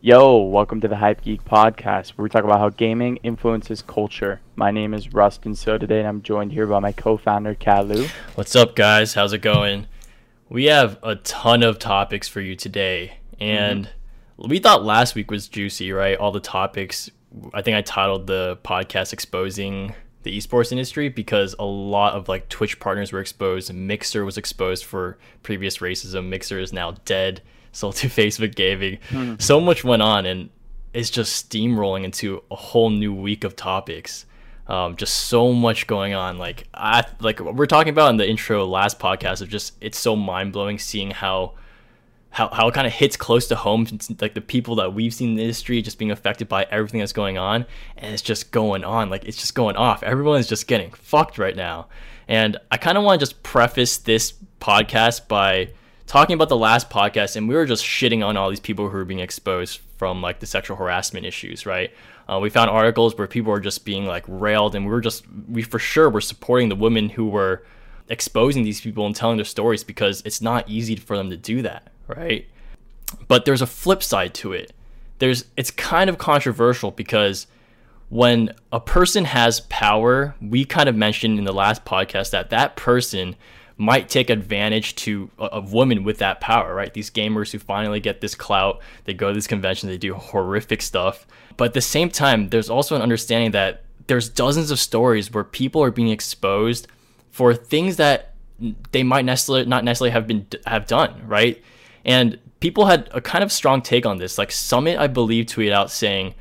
Yo, welcome to the Hype Geek podcast, where we talk about how gaming influences culture. My name is Rustin So today, and I'm joined here by my co-founder Kalu. What's up, guys? How's it going? We have a ton of topics for you today, and mm-hmm. we thought last week was juicy, right? All the topics. I think I titled the podcast "Exposing the Esports Industry" because a lot of like Twitch partners were exposed. Mixer was exposed for previous racism. Mixer is now dead sold to Facebook Gaming. Mm-hmm. So much went on, and it's just steamrolling into a whole new week of topics. Um, just so much going on. Like I like we're talking about in the intro last podcast of just it's so mind blowing seeing how how how it kind of hits close to home, like the people that we've seen in the industry just being affected by everything that's going on, and it's just going on. Like it's just going off. Everyone is just getting fucked right now. And I kind of want to just preface this podcast by talking about the last podcast, and we were just shitting on all these people who were being exposed from like the sexual harassment issues, right? Uh, we found articles where people were just being like railed, and we were just we for sure were supporting the women who were exposing these people and telling their stories because it's not easy for them to do that, right? But there's a flip side to it. There's it's kind of controversial because when a person has power, we kind of mentioned in the last podcast that that person might take advantage to of women with that power, right? These gamers who finally get this clout, they go to this convention, they do horrific stuff. But at the same time, there's also an understanding that there's dozens of stories where people are being exposed for things that they might necessarily not necessarily have been have done, right? And people had a kind of strong take on this. Like Summit, I believe, tweeted out saying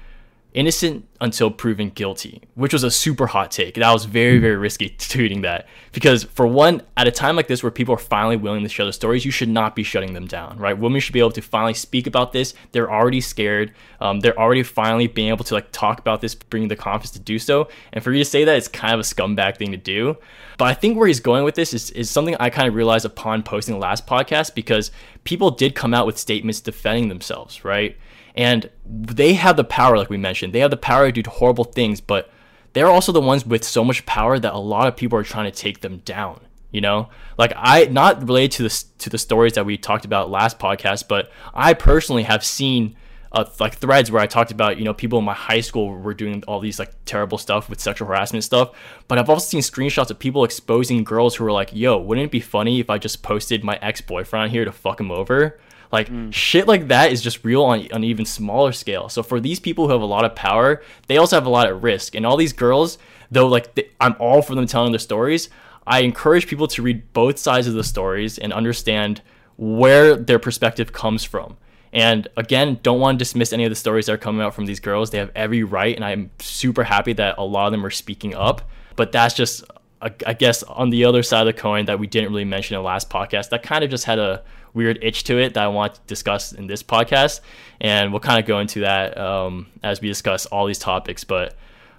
innocent until proven guilty, which was a super hot take. That was very, very risky tweeting that because, for one, at a time like this where people are finally willing to share their stories, you should not be shutting them down, right? Women should be able to finally speak about this. They're already scared. Um, they're already finally being able to like talk about this, bringing the confidence to do so. And for you to say that, it's kind of a scumbag thing to do. But I think where he's going with this is, is something I kind of realized upon posting the last podcast because people did come out with statements defending themselves, right? And they have the power, like we mentioned, they have the power to do horrible things, but they're also the ones with so much power that a lot of people are trying to take them down. You know, like I not related to the to the stories that we talked about last podcast, but I personally have seen uh, like threads where I talked about you know people in my high school were doing all these like terrible stuff with sexual harassment stuff. But I've also seen screenshots of people exposing girls who were like, "Yo, wouldn't it be funny if I just posted my ex boyfriend here to fuck him over?" Like mm. shit like that is just real on, on an even smaller scale. So for these people who have a lot of power, they also have a lot of risk. And all these girls, though, like they, I'm all for them telling their stories. I encourage people to read both sides of the stories and understand where their perspective comes from. And again, don't want to dismiss any of the stories that are coming out from these girls. They have every right, and I'm super happy that a lot of them are speaking up. But that's just, I guess, on the other side of the coin that we didn't really mention in the last podcast. That kind of just had a weird itch to it that I want to discuss in this podcast, and we'll kind of go into that um, as we discuss all these topics. But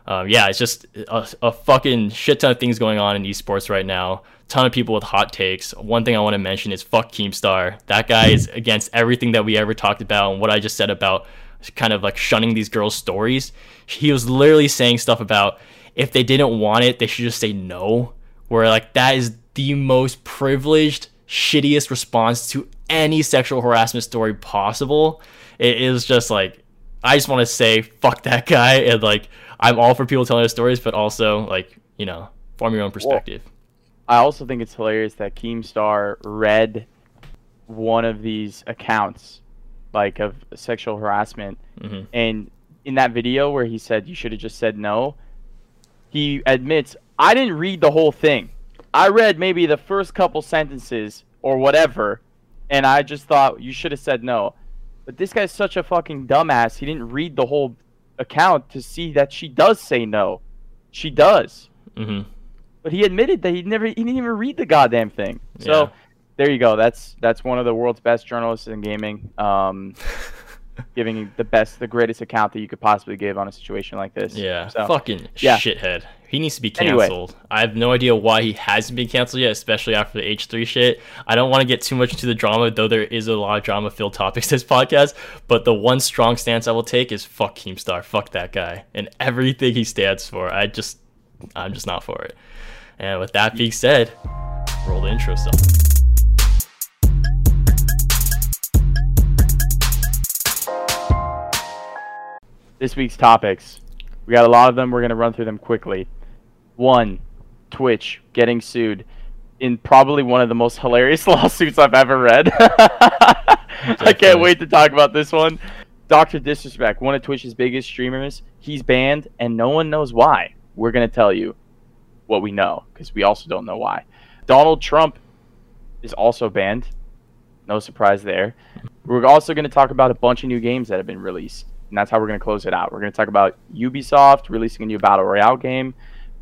um, yeah, it's just a, a, fucking shit ton of things going on in esports right now. Ton of people with hot takes. One thing I want to mention is fuck Keemstar. That guy is against everything that we ever talked about and what I just said about kind of like shunning these girls' stories. He was literally saying stuff about if they didn't want it, they should just say no. Where like that is the most privileged shittiest response to any sexual harassment story possible. It is just like I just want to say fuck that guy and like I'm all for people telling their stories, but also like you know form your own perspective. Well, I also think it's hilarious that Keemstar read one of these accounts like of sexual harassment mm-hmm. and in that video where he said you should have just said no he admits i didn't read the whole thing I read maybe the first couple sentences or whatever, and I just thought you should have said no. But this guy's such a fucking dumbass. He didn't read the whole account to see that she does say no. She does. Mm-hmm. But he admitted that he never he didn't even read the goddamn thing. So yeah. there you go. That's that's one of the world's best journalists in gaming. Um, giving the best, the greatest account that you could possibly give on a situation like this. Yeah, so, fucking yeah. shithead. He needs to be canceled. Anyway. I have no idea why he hasn't been canceled yet, especially after the H3 shit. I don't want to get too much into the drama, though there is a lot of drama filled topics this podcast. But the one strong stance I will take is fuck Keemstar. Fuck that guy. And everything he stands for. I just, I'm just not for it. And with that being said, roll the intro song. This week's topics. We got a lot of them. We're going to run through them quickly. One, Twitch getting sued in probably one of the most hilarious lawsuits I've ever read. I can't wait to talk about this one. Dr. Disrespect, one of Twitch's biggest streamers, he's banned and no one knows why. We're going to tell you what we know because we also don't know why. Donald Trump is also banned. No surprise there. We're also going to talk about a bunch of new games that have been released. And that's how we're going to close it out. We're going to talk about Ubisoft releasing a new Battle Royale game,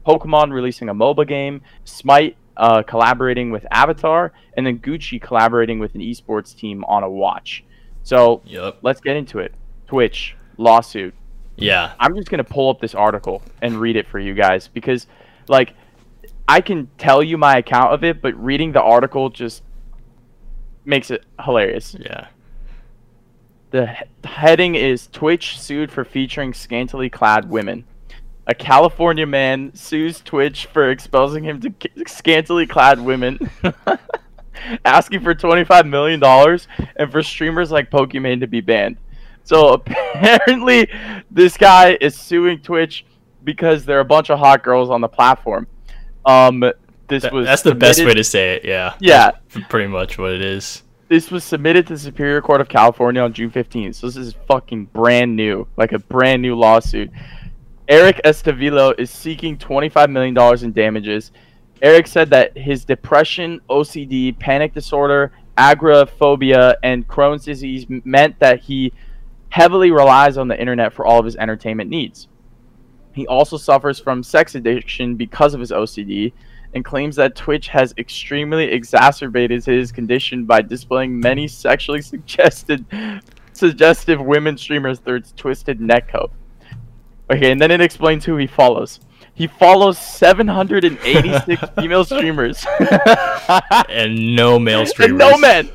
Pokemon releasing a MOBA game, Smite uh, collaborating with Avatar, and then Gucci collaborating with an esports team on a watch. So yep. let's get into it. Twitch lawsuit. Yeah. I'm just gonna pull up this article and read it for you guys because, like, I can tell you my account of it, but reading the article just makes it hilarious. Yeah. The he- heading is Twitch sued for featuring scantily clad women. A California man sues Twitch for exposing him to scantily clad women, asking for $25 million and for streamers like Pokimane to be banned. So apparently, this guy is suing Twitch because there are a bunch of hot girls on the platform. Um, this was that's the best way to say it. Yeah. Yeah. That's pretty much what it is. This was submitted to the Superior Court of California on June 15th. So this is fucking brand new, like a brand new lawsuit. Eric Estavillo is seeking $25 million in damages. Eric said that his depression, OCD, panic disorder, agoraphobia, and Crohn's disease meant that he heavily relies on the internet for all of his entertainment needs. He also suffers from sex addiction because of his OCD and claims that Twitch has extremely exacerbated his condition by displaying many sexually suggested suggestive women streamers through its twisted netcode. Okay, and then it explains who he follows. He follows 786 female streamers and no male streamers. And no men.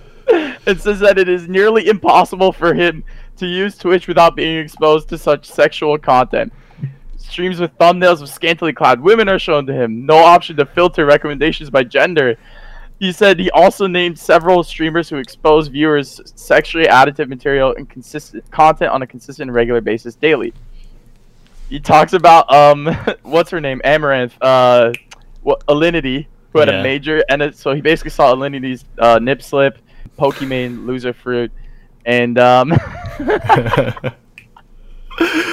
It says that it is nearly impossible for him to use Twitch without being exposed to such sexual content. Streams with thumbnails of scantily clad women are shown to him. No option to filter recommendations by gender. He said he also named several streamers who expose viewers sexually additive material and consistent content on a consistent and regular basis daily he talks about um what's her name Amaranth, uh what Alinity who had yeah. a major and it, so he basically saw Alinity's uh, nip slip Pokimane Loserfruit and um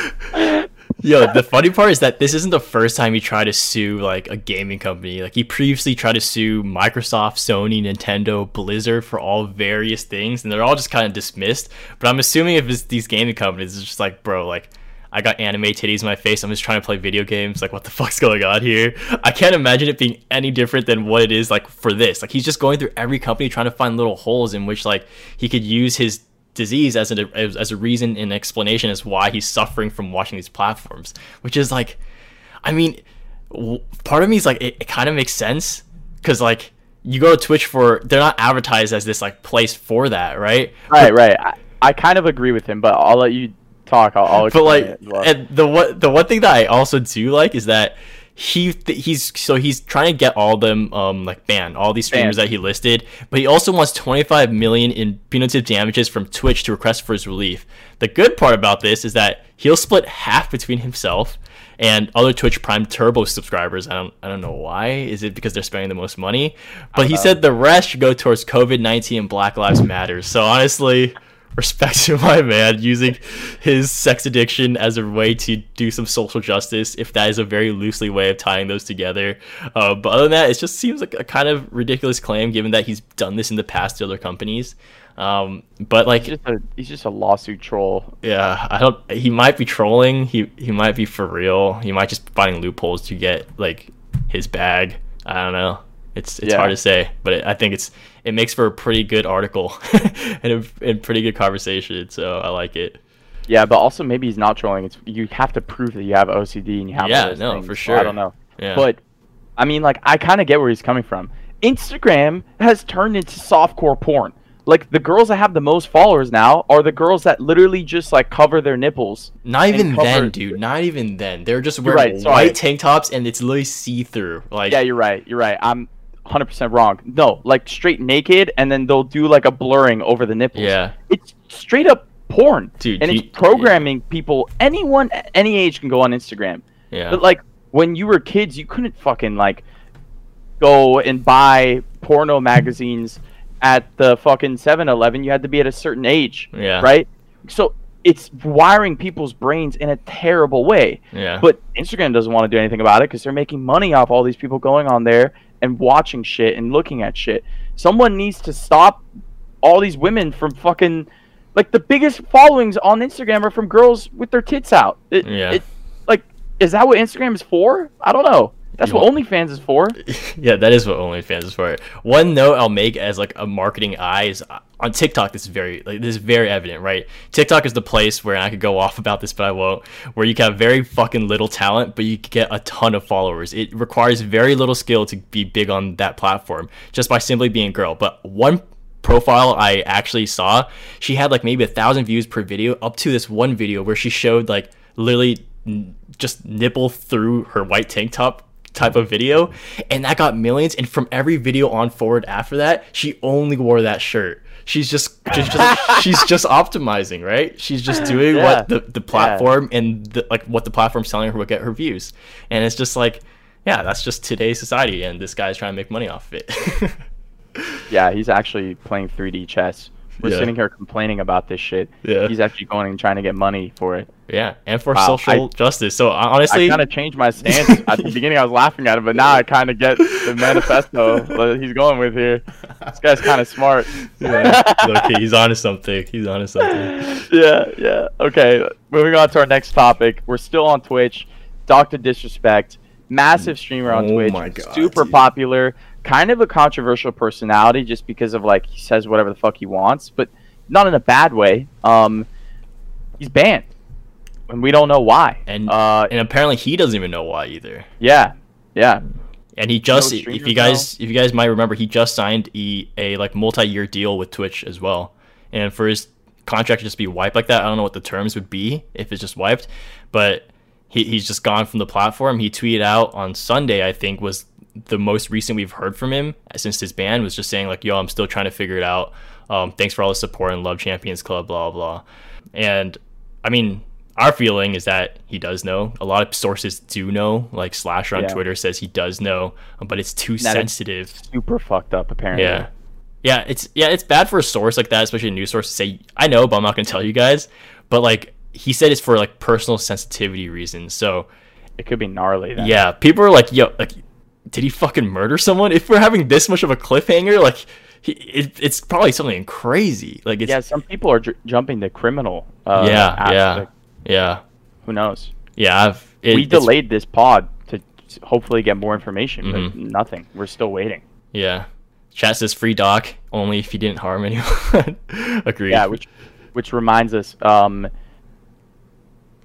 Yo, the funny part is that this isn't the first time he tried to sue like a gaming company. Like he previously tried to sue Microsoft, Sony, Nintendo, Blizzard for all various things, and they're all just kind of dismissed. But I'm assuming if it's these gaming companies, it's just like, bro, like I got anime titties in my face. I'm just trying to play video games. Like, what the fuck's going on here? I can't imagine it being any different than what it is like for this. Like, he's just going through every company trying to find little holes in which like he could use his disease as a as a reason and explanation as why he's suffering from watching these platforms. Which is like, I mean, part of me is like it, it kind of makes sense because like you go to Twitch for they're not advertised as this like place for that, right? Right, right. I, I kind of agree with him, but I'll let you talk, I'll, I'll but like, well. and the what the one thing that I also do like is that he th- he's so he's trying to get all them um like ban all these streamers banned. that he listed but he also wants 25 million in punitive damages from twitch to request for his relief. The good part about this is that he'll split half between himself and other twitch prime turbo subscribers. I don't i don't know why. Is it because they're spending the most money? But he know. said the rest should go towards covid-19 and black lives matter. So honestly respect to my man using his sex addiction as a way to do some social justice if that is a very loosely way of tying those together. Uh, but other than that it just seems like a kind of ridiculous claim given that he's done this in the past to other companies. Um, but like he's just, a, he's just a lawsuit troll. Yeah i don't he might be trolling. He he might be for real. He might just be finding loopholes to get like his bag. I don't know. It's it's yeah. hard to say, but it, I think it's it makes for a pretty good article and a and pretty good conversation. So I like it. Yeah, but also maybe he's not trolling. It's you have to prove that you have OCD and you have. Yeah, no, things. for sure. I don't know. Yeah. But I mean, like, I kind of get where he's coming from. Instagram has turned into softcore porn. Like the girls that have the most followers now are the girls that literally just like cover their nipples. Not even cover... then, dude. Not even then. They're just wearing right, white tank tops and it's literally see through. Like yeah, you're right. You're right. I'm 100% wrong. No, like straight naked and then they'll do like a blurring over the nipples. Yeah. It's straight up porn, Dude, and you- it's programming people. Anyone, any age can go on Instagram. Yeah. But like when you were kids, you couldn't fucking like go and buy porno magazines at the fucking 7-Eleven. You had to be at a certain age, Yeah. right? So it's wiring people's brains in a terrible way. Yeah. But Instagram doesn't want to do anything about it because they're making money off all these people going on there and watching shit and looking at shit. Someone needs to stop all these women from fucking like the biggest followings on Instagram are from girls with their tits out. It, Yeah. it- like, is that what Instagram is for? I don't know. That's what OnlyFans is for. yeah, that is what OnlyFans is for. One note I'll make as like a marketing eye is uh, on TikTok. This is very like this is very evident, right? TikTok is the place where and I could go off about this, but I won't. Where you can have very fucking little talent, but you get a ton of followers. It requires very little skill to be big on that platform, just by simply being a girl. But one profile I actually saw, she had like maybe a thousand views per video, up to this one video where she showed like literally just nipple through her white tank top type of video and that got millions and from every video on forward after that she only wore that shirt. She's just, just, just she's just optimizing right? She's just doing Yeah. what the, the platform and the, like what the platform's telling her will get her views. And it's just like yeah that's just today's society and this guy's trying to make money off of it. Yeah, he's actually playing 3D chess. We're Yeah. sitting here complaining about this shit. Yeah. He's actually going and trying to get money for it. yeah and for Wow, social I- justice so uh, honestly I kind of changed my stance. At the beginning, I was laughing at it, but now I kind of get the manifesto that he's going with here. This guy's kind of smart. yeah, okay he's onto something he's onto something yeah, yeah. Okay, moving on to our next topic. We're still on Twitch. Doctor Disrespect, massive streamer on Oh Twitch, my God, super dude. popular. Kind of a controversial personality, just because of like he says whatever the fuck he wants, but not in a bad way. Um, he's banned, and we don't know why. And- uh, and apparently he doesn't even know why either yeah, yeah. And he just, No if you guys, if you guys might remember, he just signed a, a like multi-year deal with Twitch as well. And for his contract to just be wiped like that, I don't know what the terms would be if it's just wiped, but he, he's just gone from the platform. He tweeted out on Sunday, I think, was the most recent we've heard from him since his ban was just saying like, "Yo, I'm still trying to figure it out. Um, thanks for all the support and love Champions Club, blah blah." And I mean, our feeling is that he does know. A lot of sources do know. Like Slasher on Yeah. Twitter says he does know, but it's too That sensitive. Super fucked up, apparently. Yeah. Yeah, it's yeah, it's bad for a source like that, especially a news source to say, I know, but I'm not gonna tell you guys. But like he said it's for like personal sensitivity reasons. So It could be gnarly. Then. yeah, people are like, yo, like did he fucking murder someone? If we're having this much of a cliffhanger, like he, it, it's probably something crazy. Like it's yeah. Some people are j- jumping the criminal. Uh, yeah, yeah, aspect. yeah, Who knows? yeah. I've, it, we delayed this pod to hopefully get more information, but Mhm. nothing. We're still waiting. Yeah. Chat says free doc only if he didn't harm anyone. Agreed. Yeah, which which reminds us, um,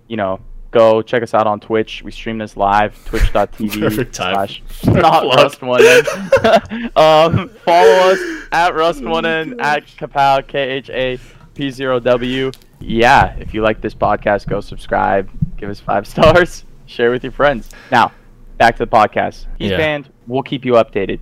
you know, go check us out on Twitch. We stream this live, twitch.tv Perfect time. slash not. Rust One N. um, follow us at Rust One N at Kapow K H A P zero W. Yeah, if you like this podcast, go subscribe, give us five stars, share with your friends. Now, back to the podcast. He's Yeah. banned. We'll keep you updated.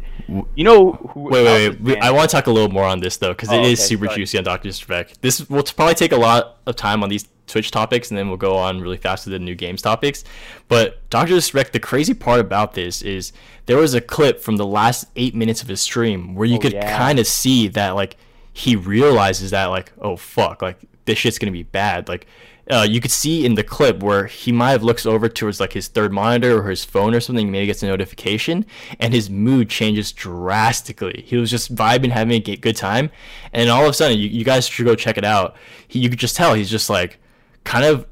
You know who? Wait, wait, wait. I want to talk a little more on this though, because Oh, it is okay, super juicy on Doctor Disrespect. This will probably take a lot of time on these Twitch topics, and then we'll go on really fast to the new games topics. But Doctor Disrespect, the crazy part about this is there was a clip from the last eight minutes of his stream where you Oh, could yeah. kind of see that like he realizes that like oh fuck like this shit's gonna be bad like. Uh, you could see in the clip where he might have looks over towards like his third monitor or his phone or something, maybe gets a notification, and his mood changes drastically. He was just vibing, having a good time, and all of a sudden, you, you guys should go check it out. He, you could just tell he's just like, kind of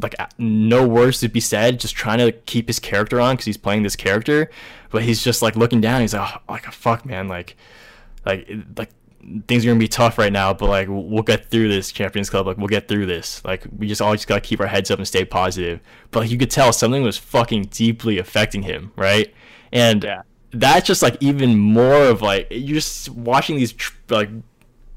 like no words to be said, just trying to keep his character on because he's playing this character, but he's just like looking down. He's oh, like, oh, like fuck, man, like, like, like things are gonna be tough right now, but like we'll we'll get through this Champions Club. Like we'll get through this. Like we just all just gotta keep our heads up and stay positive. But like you could tell something was fucking deeply affecting him, right? And Yeah. that's just like even more of like you're just watching these tr- like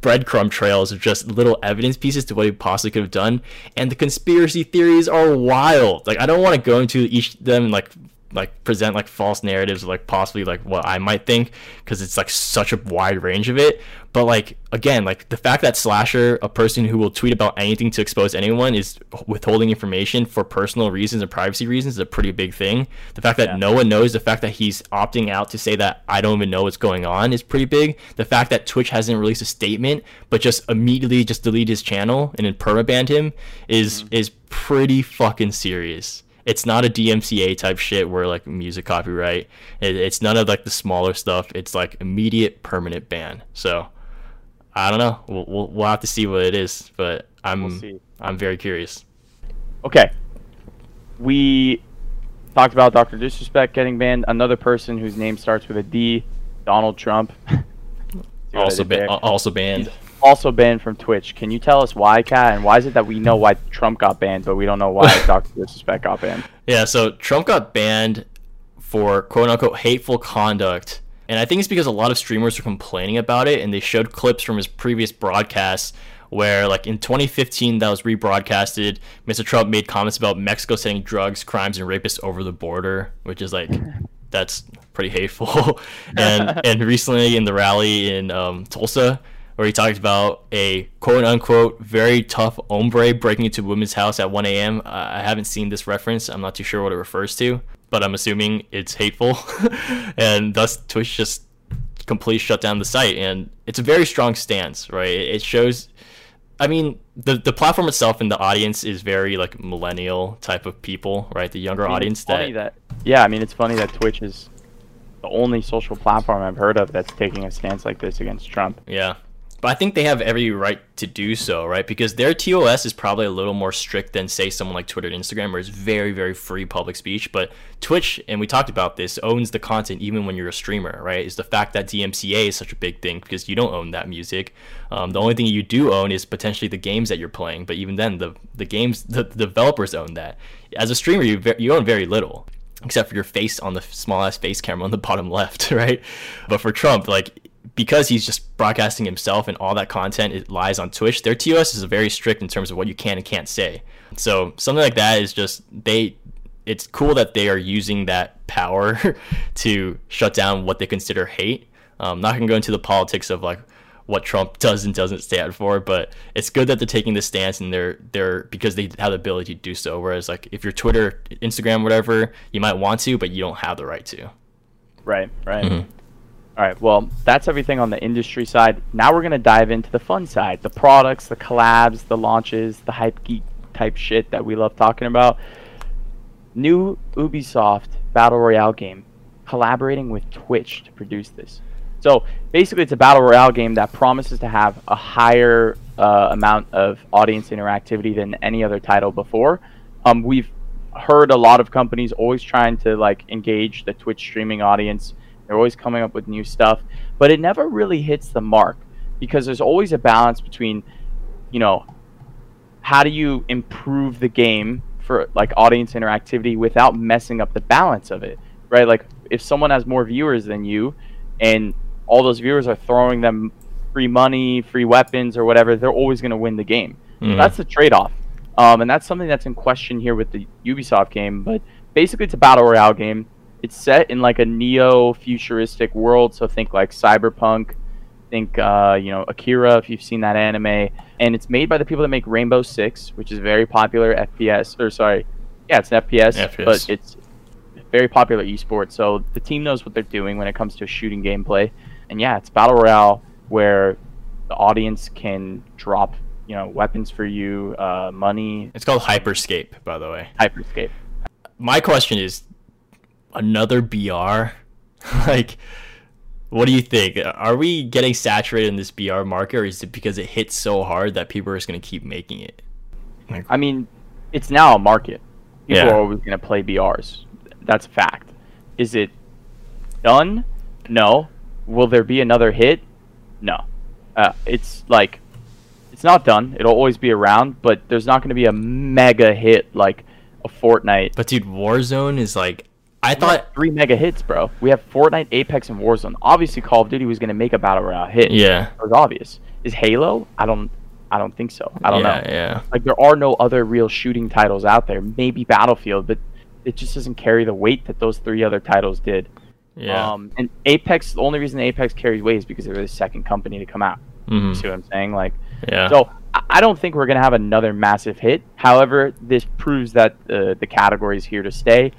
breadcrumb trails of just little evidence pieces to what he possibly could have done. And the conspiracy theories are wild. Like i don't want to go into each of them like like present like false narratives like possibly like what I might think because it's like such a wide range of it. But like again, like the fact that Slasher, a person who will tweet about anything to expose anyone, is withholding information for personal reasons and privacy reasons is a pretty big thing. The fact that yeah. no one knows, the fact that he's opting out to say that I don't even know what's going on is pretty big. The fact that Twitch hasn't released a statement but just immediately just delete his channel and then permabanned him is mm-hmm. is pretty fucking serious it's not a DMCA type shit where like music copyright. It, it's none of like the smaller stuff. It's like immediate permanent ban. So I don't know. We'll, we'll, we'll have to see what it is, but I'm we'll I'm very curious. Okay, we talked about Doctor Disrespect getting banned. Another person whose name starts with a D, Donald Trump. also, ba- also banned also banned from Twitch. Can you tell us why, Kat? And why is it that we know why Trump got banned, but we don't know why Dr. Disrespect got banned? Yeah, so Trump got banned for quote unquote hateful conduct. And I think it's because a lot of streamers were complaining about it and they showed clips from his previous broadcasts where like in 2015 that was rebroadcasted mr trump made comments about mexico sending drugs crimes and rapists over the border which is like that's pretty hateful and and recently in the rally in um, tulsa where he talked about a quote unquote very tough hombre breaking into a woman's house at 1 a.m. I haven't seen this reference. I'm not too sure what it refers to, but I'm assuming it's hateful. and thus, Twitch just completely shut down the site. And it's a very strong stance, right? It shows. I mean, the the platform itself and the audience is very like millennial type of people, right? The younger I mean, audience that, that. Yeah, I mean, it's funny that Twitch is the only social platform I've heard of that's taking a stance like this against Trump. Yeah, but I think they have every right to do so, right? Because their TOS is probably a little more strict than, say, someone like Twitter and Instagram, where it's very, very free public speech. But Twitch, and we talked about this, owns the content even when you're a streamer, right? Is the fact that DMCA is such a big thing because you don't own that music. Um, the only thing you do own is potentially the games that you're playing. But even then, the the games, the, the developers own that. As a streamer, you you own very little except for your face on the small ass face camera on the bottom left, right? But for Trump, like because he's just broadcasting himself and all that content it lies on Twitch, their TOS is very strict in terms of what you can and can't say. So something like that is just they it's cool that they are using that power to shut down what they consider hate. Um, not gonna go into the politics of like what Trump does and doesn't stand for, but it's good that they're taking this stance and they're they're because they have the ability to do so. Whereas like if you're Twitter, Instagram, whatever, you might want to, but you don't have the right to. Right, right. Mm-hmm. All right, well, that's everything on the industry side. Now we're going to dive into the fun side the products, the collabs, the launches, the hype geek type shit that we love talking about. New Ubisoft Battle Royale game collaborating with Twitch to produce this. So basically, it's a Battle Royale game that promises to have a higher uh, amount of audience interactivity than any other title before. Um, we've heard a lot of companies always trying to like engage the Twitch streaming audience they're always coming up with new stuff, but it never really hits the mark because there's always a balance between, you know, how do you improve the game for like audience interactivity without messing up the balance of it, right? Like if someone has more viewers than you and all those viewers are throwing them free money, free weapons, or whatever, they're always going to win the game. Mm-hmm. that's the trade off. Um, and that's something that's in question here with the Ubisoft game. But basically, it's a battle royale game it's set in like a neo futuristic world. So think like cyberpunk think uh, you know akira if you've seen that anime. And it's made by the people that make rainbow six which is very popular fps or sorry yeah it's an fps, FPS. but it's very popular esports. so the team knows what they're doing when it comes to shooting gameplay. And yeah it's battle royale where the audience can drop you know weapons for you uh, money. It's called hyperscape by the way. Hyperscape. My question is another BR? like, what do you think? Are we getting saturated in this BR market, or is it because it hits so hard that people are just going to keep making it? Like, I mean, it's now a market. People yeah. are always going to play BRs. That's a fact. Is it done? No. Will there be another hit? No. Uh, it's like, it's not done. It'll always be around, but there's not going to be a mega hit like a Fortnite. But dude, Warzone is like I thought three mega hits, bro. We have Fortnite, Apex, and Warzone. Obviously, Call of Duty was going to make a battle royale hit. Yeah, it was obvious. Is Halo? I don't. I don't think so. I don't yeah, know. Yeah. Like there are no other real shooting titles out there. Maybe Battlefield, but it just doesn't carry the weight that those three other titles did. Yeah. Um, and Apex, the only reason Apex carries weight is because they're the second company to come out. Mm-hmm. You see what I'm saying? Like, yeah. So I don't think we're gonna have another massive hit. However, this proves that uh, the category is here to stay.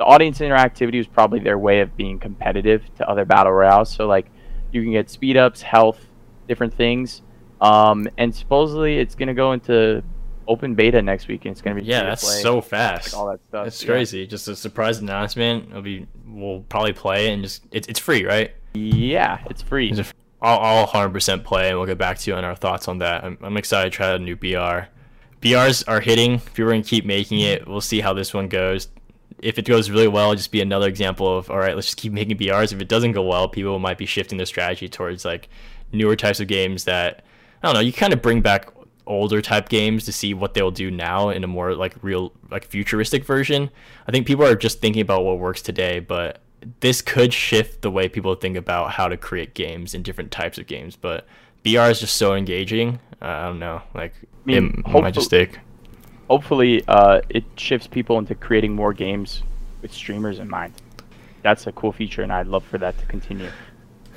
The audience interactivity was probably their way of being competitive to other battle royales. So like, you can get speed ups, health, different things. Um, and supposedly it's gonna go into open beta next week, and it's gonna be yeah, that's free-to-play, so fast. like all that stuff. It's Yeah. crazy. Just a surprise announcement. It'll be we'll probably play it and just it's it's free, right? Yeah, it's free. Is it- I'll, I'll 100% play, and we'll get back to you on our thoughts on that. I'm, I'm excited to try a new BR. BRs are hitting. If People are going to keep making it. We'll see how this one goes. If it goes really well, just be another example of, all right, let's just keep making BRs. If it doesn't go well, people might be shifting their strategy towards like newer types of games that, I don't know, you kind of bring back older type games to see what they'll do now in a more like real, like futuristic version. I think people are just thinking about what works today, but this could shift the way people think about how to create games and different types of games. But BR is just so engaging. I don't know, like mean, it might just stick. Hopefully, uh, it shifts people into creating more games with streamers in mind. That's a cool feature, and I'd love for that to continue.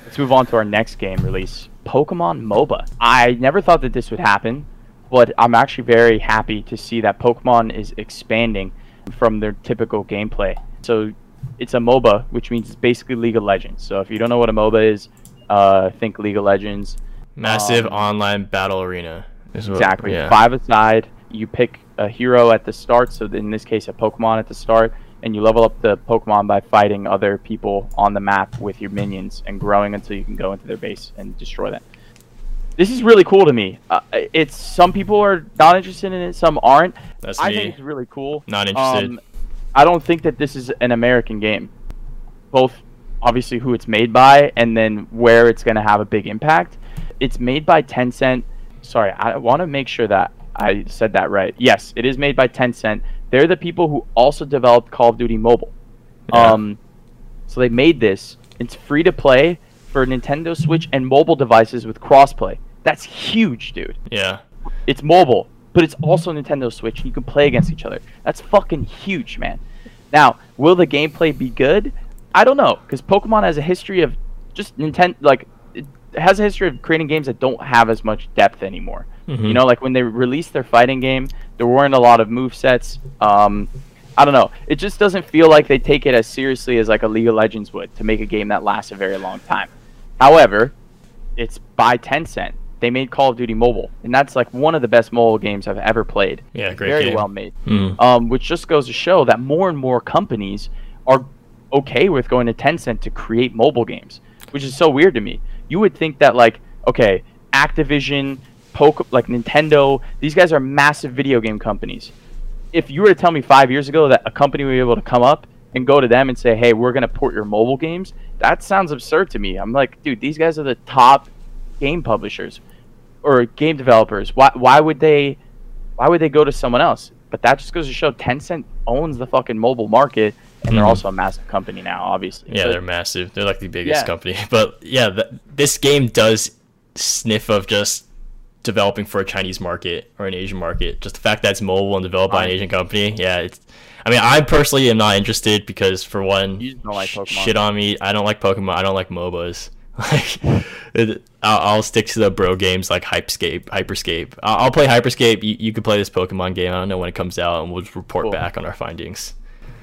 Let's move on to our next game release Pokemon MOBA. I never thought that this would happen, but I'm actually very happy to see that Pokemon is expanding from their typical gameplay. So it's a MOBA, which means it's basically League of Legends. So if you don't know what a MOBA is, uh, think League of Legends. Massive Um, online battle arena. is what- Exactly. yeah. Five aside. You pick a hero at the start. So in this case, a Pokemon at the start, and you level up the Pokemon by fighting other people on the map with your minions and growing until you can go into their base and destroy them. This is really cool to me. Uh, it's some people are not interested in it, some aren't. That's I me. think it's really cool. Not interested. Um, I don't think that this is an American game. Both obviously who it's made by and then where it's going to have a big impact. It's made by Tencent. Sorry, I want to make sure that I said that right. Yes, it is made by Tencent. They're the people who also developed Call of Duty Mobile. Yeah. Um, so they made this. It's free to play for Nintendo Switch and mobile devices with crossplay. That's huge, dude yeah. it's mobile, but it's also Nintendo Switch. and You can play against each other. That's fucking huge, man. Now, will the gameplay be good? I don't know, because Pokemon has a history of just Nintendo, like it has a history of creating games that don't have as much depth anymore. Mhm. You know, like when they released their fighting game, there weren't a lot of move sets. Um, I don't know. It just doesn't feel like they take it as seriously as like a League of Legends would to make a game that lasts a very long time. However, it's by Tencent. They made Call of Duty Mobile, and that's like one of the best mobile games I've ever played. Yeah, great Very game. well made. Mm. Um, which just goes to show that more and more companies are okay with going to Tencent to create mobile games, which is so weird to me. You would think that like, okay, Activision, Poke, like Nintendo, these guys are massive video game companies. If you were to tell me five years ago that a company would be able to come up and go to them and say, "Hey, we're gonna port your mobile games," that sounds absurd to me. I'm like, dude, these guys are the top game publishers or game developers. Why why would they why would they go to someone else? But that just goes to show Tencent owns the fucking mobile market and they're Mhm. also a massive company now, obviously. Yeah, So- they're massive. They're like the biggest Yeah. company. But yeah, th- this game does sniff of just developing for a Chinese market or an Asian market. Just the fact that it's mobile and developed by an Asian company. Yeah, it's. I mean, I personally am not interested because for one, You don't like Pokemon. shit on me. I don't like Pokemon. I don't like MOBAs. Like, it, I'll, I'll stick to the bro games like Hyperscape, Hyperscape. I'll, I'll play Hyperscape. You, you can play this Pokemon game. I don't know when it comes out, and we'll just report Cool. back on our findings.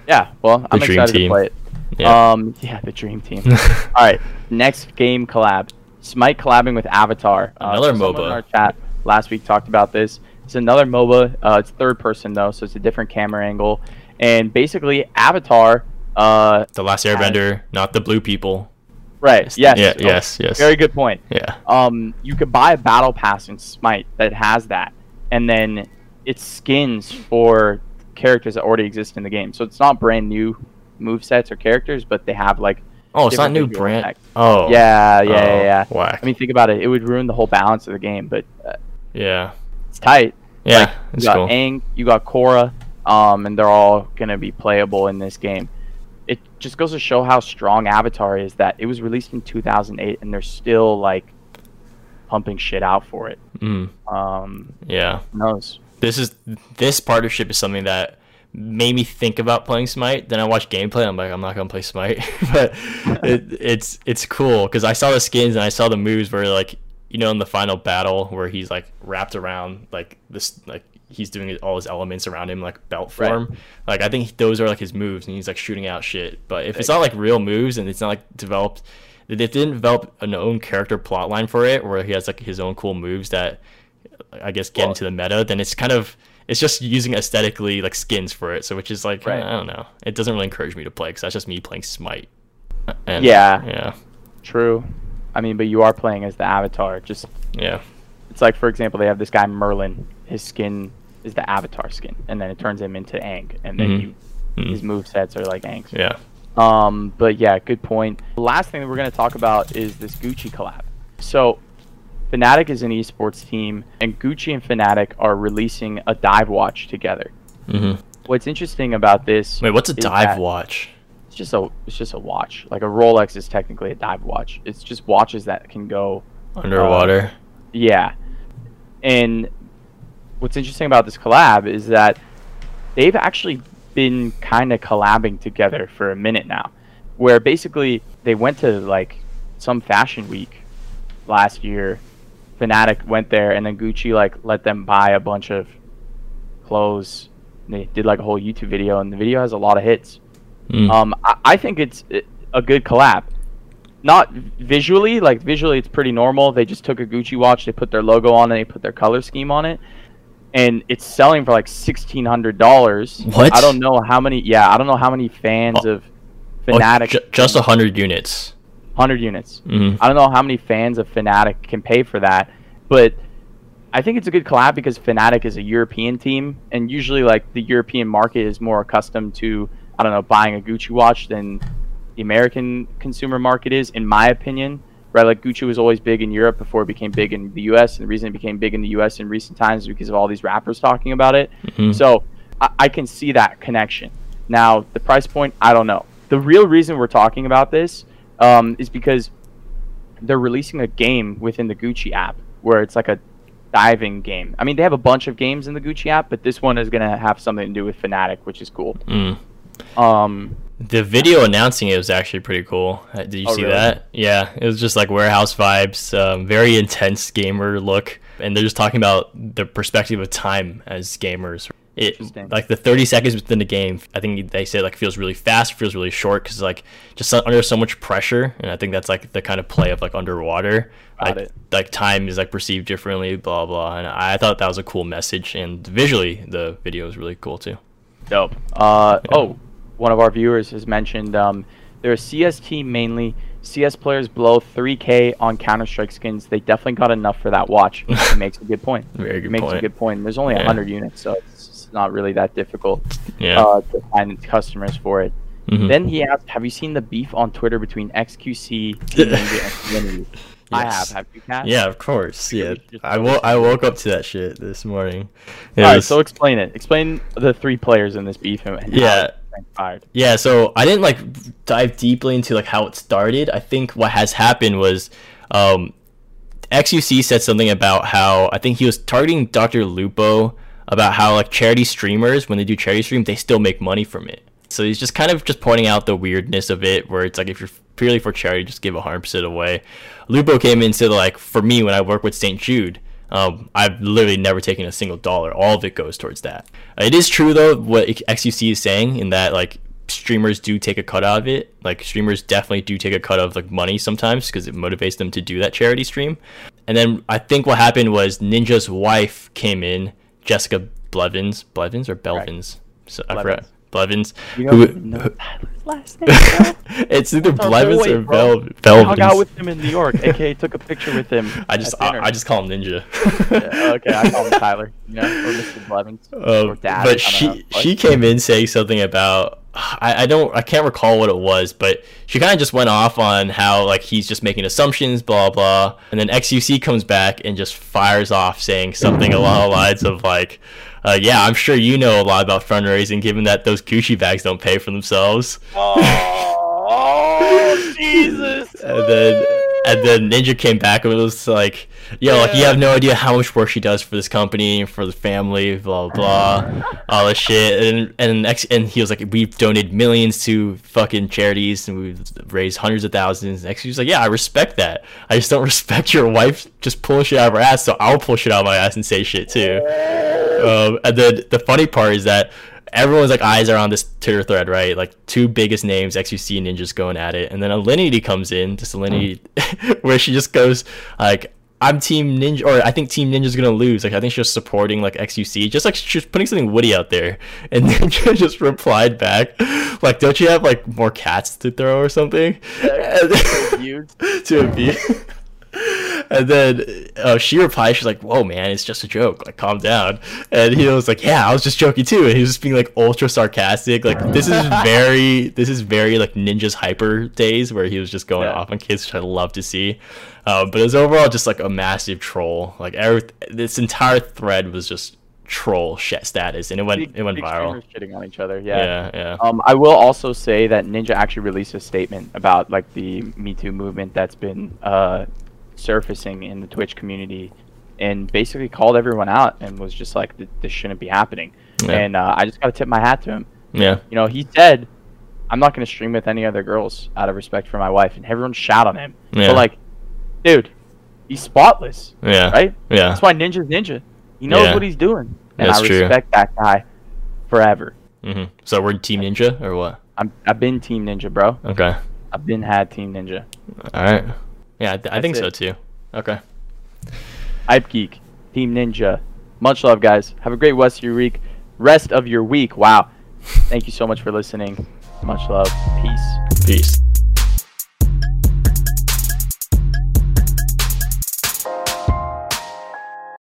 Yeah, well, I'm excited to play it. Yeah. Um, yeah, the dream team. All right, next game collab. Smite collabing with Avatar. Uh, Another someone MOBA. In our chat last week talked about this. It's another MOBA. Uh, it's third person though, so it's a different camera angle. And basically, Avatar. Uh, the Last Airbender, not the blue people. right. Yes. Yeah. oh, Yes. Yes. Very good point. Yeah. um, you could buy a battle pass in Smite that has that, and then it's skins for characters that already exist in the game. So it's not brand new move sets or characters, but they have like Oh, it's not new brand. effects. Oh. yeah, yeah, Oh, yeah, yeah. Whack. I mean, think about it. It would ruin the whole balance of the game, but uh, yeah. it's tight. Yeah. Like, it's you got cool. Aang, you got Korra, um, and they're all gonna be playable in this game. It just goes to show how strong Avatar is. That it was released in 2008, and they're still like pumping shit out for it. Mm, Um, yeah. who knows? This is this partnership is something that made me think about playing Smite. Then I watched gameplay. I'm like, I'm not gonna play Smite, but it, it's it's cool because I saw the skins and I saw the moves where like you know in the final battle where he's like wrapped around like this like he's doing all his elements around him like belt form. Right. Like I think those are like his moves and he's like shooting out shit. But if it's not like real moves and it's not like developed, they didn't develop an own character plot line for it where he has like his own cool moves that I guess get well, into the meta. Then it's kind of it's just using aesthetically like skins for it. So which is like right. I don't know. It doesn't really encourage me to play because that's just me playing Smite. And, yeah. Yeah. True. I mean, but you are playing as the avatar. Just yeah. It's like for example, they have this guy Merlin. His skin is the avatar skin, and then it turns him into Aang, and then mm-hmm. you, mm-hmm. his move sets are like Aang's. Yeah. Um, but yeah, good point. The last thing that we're gonna talk about is this Gucci collab. So Fnatic is an esports team, and Gucci and Fnatic are releasing a dive watch together. Mm-hmm. What's interesting about this? Wait, what's a dive watch? It's just a it's just a watch. Like a Rolex is technically a dive watch. It's just watches that can go underwater. Uh, yeah, and what's interesting about this collab is that they've actually been kind of collabing together for a minute now, where basically they went to like some fashion week last year Fnatic went there, and then Gucci like let them buy a bunch of clothes. They did like a whole YouTube video, and the video has a lot of hits. Mm. Um, I, I, think it's a good collab. Not visually, like visually, it's pretty normal. They just took a Gucci watch, they put their logo on, and they put their color scheme on it, and it's selling for like sixteen hundred dollars. What? I don't know how many. Yeah, I don't know how many fans oh. of Fnatic. Oh, ju- just a hundred units. 100 units. Mm-hmm. I don't know how many fans of Fnatic can pay for that, but I think it's a good collab because Fnatic is a European team, and usually like the European market is more accustomed to I don't know buying a Gucci watch than the American consumer market is, in my opinion. Right, like Gucci was always big in Europe before it became big in the U.S. And the reason it became big in the U.S. in recent times is because of all these rappers talking about it. Mm-hmm. So I-, I can see that connection. Now the price point, I don't know. The real reason we're talking about this um, is because they're releasing a game within the Gucci app where it's like a diving game. I mean, they have a bunch of games in the Gucci app, but this one is gonna have something to do with Fnatic, which is cool. Mm. Um, the video announcing it was actually pretty cool. Uh, did you oh, see really? that? Yeah, it was just like warehouse vibes, um, very intense gamer look, and they're just talking about the perspective of time as gamers it like the 30 seconds within the game i think they say like feels really fast feels really short because like just under so much pressure and i think that's like the kind of play of like underwater Got like, it. like time is like perceived differently blah blah and i thought that was a cool message and visually the video is really cool too dope uh yeah. oh one of our viewers has mentioned um they're a cs team mainly cs players blow 3k on counter-strike skins they definitely got enough for that watch it makes a good point Very good it makes point. a good point there's only yeah. 100 units so it's not really that difficult yeah. uh, to find customers for it. Mm-hmm. Then he asked, "Have you seen the beef on Twitter between XQC and Yes. I have. Have you, Kat? Yeah, of course. Yeah, I wo- I woke up to that shit this morning. It All was... so explain it. Explain the three players in this beef and yeah. Yeah, so I didn't like dive deeply into like how it started. I think what has happened was um, XQC said something about how I think he was targeting Dr. Lupo about how like charity streamers when they do charity stream they still make money from it so he's just kind of just pointing out the weirdness of it where it's like if you're purely for charity just give 100% away lupo came in said like for me when i work with st jude um, I've literally never taken a single dollar. All of it goes towards that. It is true though what XQC is saying in that like streamers do take a cut out of it. Like streamers definitely do take a cut of like money sometimes because it motivates them to do that charity stream. And then I think what happened was Ninja's wife came in Jessica Blevins, Blevins or Belvins? So I forgot. Blevins. You know, who, last name. it's either Blevins or Bel- Belvins. I hung out with him in New York. AK took a picture with him. I just I, I, just call him Ninja. yeah, okay, I call him Tyler. You know, or Mr. Blevins. Um, or Dad. But she she came in saying something about I, I don't I can't recall what it was, but she kind of just went off on how like he's just making assumptions, blah blah, and then XQC comes back and just fires off saying something along the lines of like, uh, "Yeah, I'm sure you know a lot about fundraising, given that those Gucci bags don't pay for themselves." Oh, oh Jesus! and then and then Ninja came back and was like, "Yo, like you have no idea how much work she does for this company, for the family, blah blah, all this shit." And and next, and he was like, "We've donated millions to fucking charities, and we've raised hundreds of thousands." Next, he was like, "Yeah, I respect that. I just don't respect your wife just pulling shit out of her ass, so I'll pull shit out of my ass and say shit too." Um, and then the funny part is that everyone's like eyes are on this Twitter thread, right? Like two biggest names, XQC Ninjas going at it, and then Alinity comes in, just Alinity, where she just goes like, "I'm Team Ninja," or I think Team Ninja's gonna lose. Like I think she's just supporting like XQC, just like she's putting something witty out there, and Ninja just replied back, like, "Don't you have like more cats to throw or something?" to abuse. And then uh, she replied, she's like, "Whoa, man, it's just a joke. Like, calm down." And he was like, "Yeah, I was just joking too." And he was just being like ultra sarcastic. Like, this is very, this is very like Ninja's hyper days where he was just going yeah. off on kids, which I love to see. Uh, but it was overall just like a massive troll. Like, every this entire thread was just troll shit status, and it went it went viral. Shitting on each other, yeah. Yeah, yeah. Um, I will also say that Ninja actually released a statement about like the Me Too movement that's been uh surfacing in the Twitch community and basically called everyone out and was just like, this shouldn't be happening. Yeah. And uh, I just got to tip my hat to him. Yeah. You know, he said, I'm not going to stream with any other girls out of respect for my wife. And everyone shot on him. Yeah. But, like, dude, he's spotless. Yeah. Right? Yeah. That's why Ninja's Ninja. He knows yeah. what he's doing. And That's I respect true. that guy forever. Mm-hmm. So we're Team Ninja or what? I'm, I've been Team Ninja, bro. Okay. I've been had Team Ninja. All right. Yeah, I, th- I think it. so too. Okay. Hype Geek, Team Ninja. Much love, guys. Have a great rest of your week. Rest of your week. Wow. Thank you so much for listening. Much love. Peace. Peace.